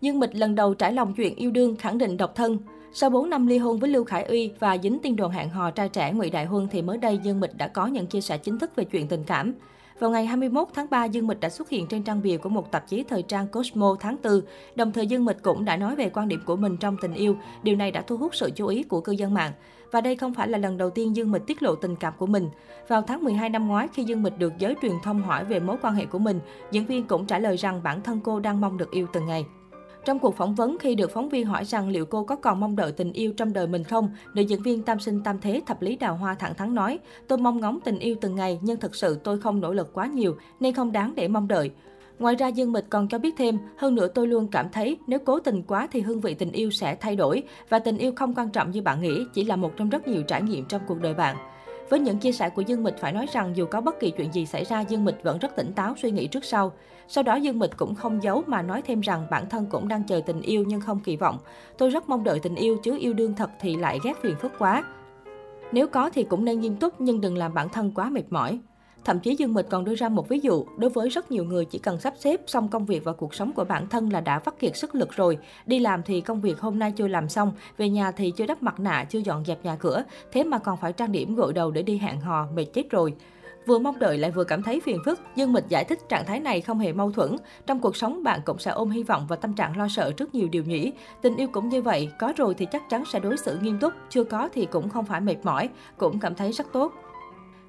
Dương Mịch lần đầu trải lòng chuyện yêu đương khẳng định độc thân. Sau 4 năm ly hôn với Lưu Khải Uy và dính tin đồn hẹn hò trai trẻ Ngụy Đại Huân thì mới đây Dương Mịch đã có những chia sẻ chính thức về chuyện tình cảm. Vào ngày 21 tháng 3, Dương Mịch đã xuất hiện trên trang bìa của một tạp chí thời trang Cosmo tháng 4. Đồng thời Dương Mịch cũng đã nói về quan điểm của mình trong tình yêu. Điều này đã thu hút sự chú ý của cư dân mạng. Và đây không phải là lần đầu tiên Dương Mịch tiết lộ tình cảm của mình. Vào tháng 12 năm ngoái, khi Dương Mịch được giới truyền thông hỏi về mối quan hệ của mình, diễn viên cũng trả lời rằng bản thân cô đang mong được yêu từng ngày. Trong cuộc phỏng vấn khi được phóng viên hỏi rằng liệu cô có còn mong đợi tình yêu trong đời mình không, nữ diễn viên tam sinh tam thế thập lý đào hoa thẳng thắn nói, tôi mong ngóng tình yêu từng ngày nhưng thật sự tôi không nỗ lực quá nhiều nên không đáng để mong đợi. Ngoài ra Dương Mịch còn cho biết thêm, hơn nữa tôi luôn cảm thấy nếu cố tình quá thì hương vị tình yêu sẽ thay đổi và tình yêu không quan trọng như bạn nghĩ, chỉ là một trong rất nhiều trải nghiệm trong cuộc đời bạn. Với những chia sẻ của Dương Mịch phải nói rằng dù có bất kỳ chuyện gì xảy ra, Dương Mịch vẫn rất tỉnh táo suy nghĩ trước sau. Sau đó Dương Mịch cũng không giấu mà nói thêm rằng bản thân cũng đang chờ tình yêu nhưng không kỳ vọng. Tôi rất mong đợi tình yêu chứ yêu đương thật thì lại ghét phiền phức quá. Nếu có thì cũng nên nghiêm túc nhưng đừng làm bản thân quá mệt mỏi. Thậm chí Dương Mịch còn đưa ra một ví dụ, đối với rất nhiều người chỉ cần sắp xếp xong công việc và cuộc sống của bản thân là đã vắt kiệt sức lực rồi. Đi làm thì công việc hôm nay chưa làm xong, về nhà thì chưa đắp mặt nạ, chưa dọn dẹp nhà cửa, thế mà còn phải trang điểm gội đầu để đi hẹn hò, mệt chết rồi. Vừa mong đợi lại vừa cảm thấy phiền phức, Dương Mịch giải thích trạng thái này không hề mâu thuẫn. Trong cuộc sống bạn cũng sẽ ôm hy vọng và tâm trạng lo sợ rất nhiều điều nhỉ. Tình yêu cũng như vậy, có rồi thì chắc chắn sẽ đối xử nghiêm túc, chưa có thì cũng không phải mệt mỏi, cũng cảm thấy rất tốt.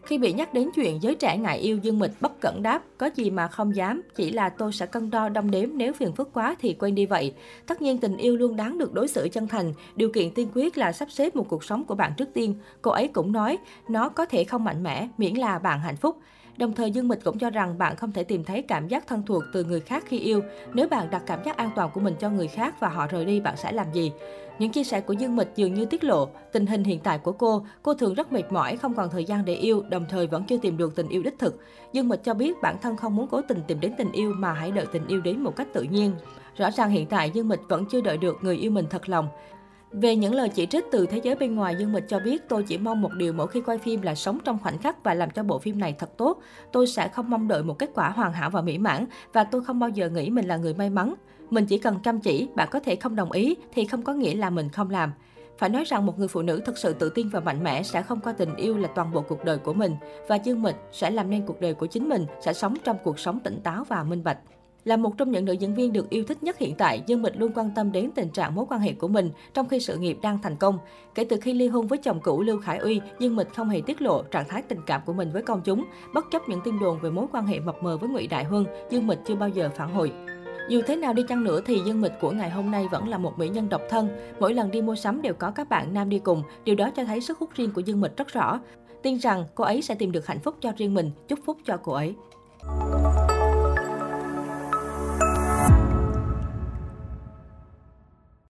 Khi bị nhắc đến chuyện giới trẻ ngại yêu Dương Mịch bất cẩn đáp, có gì mà không dám, chỉ là tôi sẽ cân đo đong đếm nếu phiền phức quá thì quên đi vậy. Tất nhiên tình yêu luôn đáng được đối xử chân thành, điều kiện tiên quyết là sắp xếp một cuộc sống của bạn trước tiên. Cô ấy cũng nói, nó có thể không mạnh mẽ, miễn là bạn hạnh phúc. Đồng thời Dương Mịch cũng cho rằng bạn không thể tìm thấy cảm giác thân thuộc từ người khác khi yêu. Nếu bạn đặt cảm giác an toàn của mình cho người khác và họ rời đi, bạn sẽ làm gì? Những chia sẻ của Dương Mịch dường như tiết lộ tình hình hiện tại của cô. Cô thường rất mệt mỏi, không còn thời gian để yêu, đồng thời vẫn chưa tìm được tình yêu đích thực. Dương Mịch cho biết bản thân không muốn cố tình tìm đến tình yêu mà hãy đợi tình yêu đến một cách tự nhiên. Rõ ràng hiện tại Dương Mịch vẫn chưa đợi được người yêu mình thật lòng. Về những lời chỉ trích từ thế giới bên ngoài, Dương Mịch cho biết tôi chỉ mong một điều mỗi khi quay phim là sống trong khoảnh khắc và làm cho bộ phim này thật tốt. Tôi sẽ không mong đợi một kết quả hoàn hảo và mỹ mãn và tôi không bao giờ nghĩ mình là người may mắn. Mình chỉ cần chăm chỉ, bạn có thể không đồng ý thì không có nghĩa là mình không làm. Phải nói rằng một người phụ nữ thực sự tự tin và mạnh mẽ sẽ không coi tình yêu là toàn bộ cuộc đời của mình và Dương Mịch sẽ làm nên cuộc đời của chính mình, sẽ sống trong cuộc sống tỉnh táo và minh bạch. Là một trong những nữ diễn viên được yêu thích nhất hiện tại, Dương Mịch luôn quan tâm đến tình trạng mối quan hệ của mình trong khi sự nghiệp đang thành công. Kể từ khi ly hôn với chồng cũ Lưu Khải Uy, Dương Mịch không hề tiết lộ trạng thái tình cảm của mình với công chúng. Bất chấp những tin đồn về mối quan hệ mập mờ với Ngụy Đại Huân, Dương Mịch chưa bao giờ phản hồi. Dù thế nào đi chăng nữa thì Dương Mịch của ngày hôm nay vẫn là một mỹ nhân độc thân. Mỗi lần đi mua sắm đều có các bạn nam đi cùng, điều đó cho thấy sức hút riêng của Dương Mịch rất rõ. Tin rằng cô ấy sẽ tìm được hạnh phúc cho riêng mình, chúc phúc cho cô ấy.